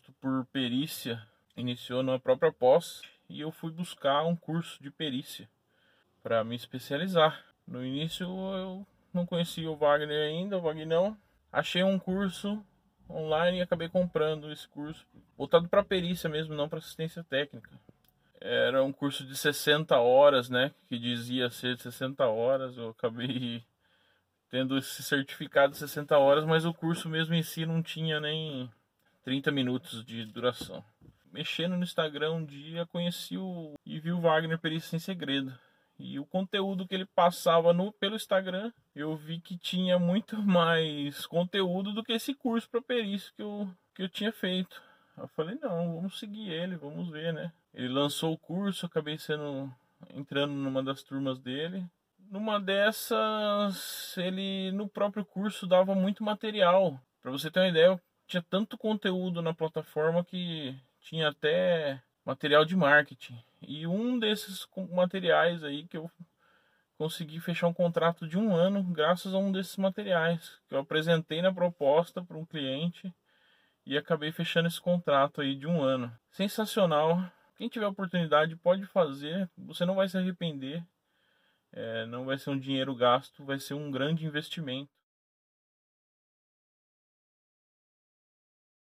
por perícia iniciou na própria pós e eu fui buscar um curso de perícia para me especializar. No início eu não conhecia o Wagner ainda, o Vagnão. Achei um curso online e acabei comprando esse curso, voltado para perícia mesmo, não para assistência técnica. Era um curso de 60 horas, né, que dizia ser de 60 horas. Eu acabei tendo esse certificado de 60 horas, mas o curso mesmo em si não tinha nem 30 minutos de duração. Mexendo no Instagram um dia, conheci o e vi o Wagner Perícia Sem Segredo. E o conteúdo que ele passava no, pelo Instagram, eu vi que tinha muito mais conteúdo do que esse curso para perícia que eu, que eu tinha feito. Eu falei, não, vamos seguir ele, vamos ver, né? Ele lançou o curso, acabei sendo entrando numa das turmas dele. Numa dessas, ele no próprio curso dava muito material. Para você ter uma ideia, tinha tanto conteúdo na plataforma que tinha até material de marketing. E um desses materiais aí que eu consegui fechar um contrato de um ano graças a um desses materiais que eu apresentei na proposta para um cliente e acabei fechando esse contrato aí de um ano. Sensacional. Quem tiver oportunidade pode fazer, você não vai se arrepender. É, não vai ser um dinheiro gasto, vai ser um grande investimento.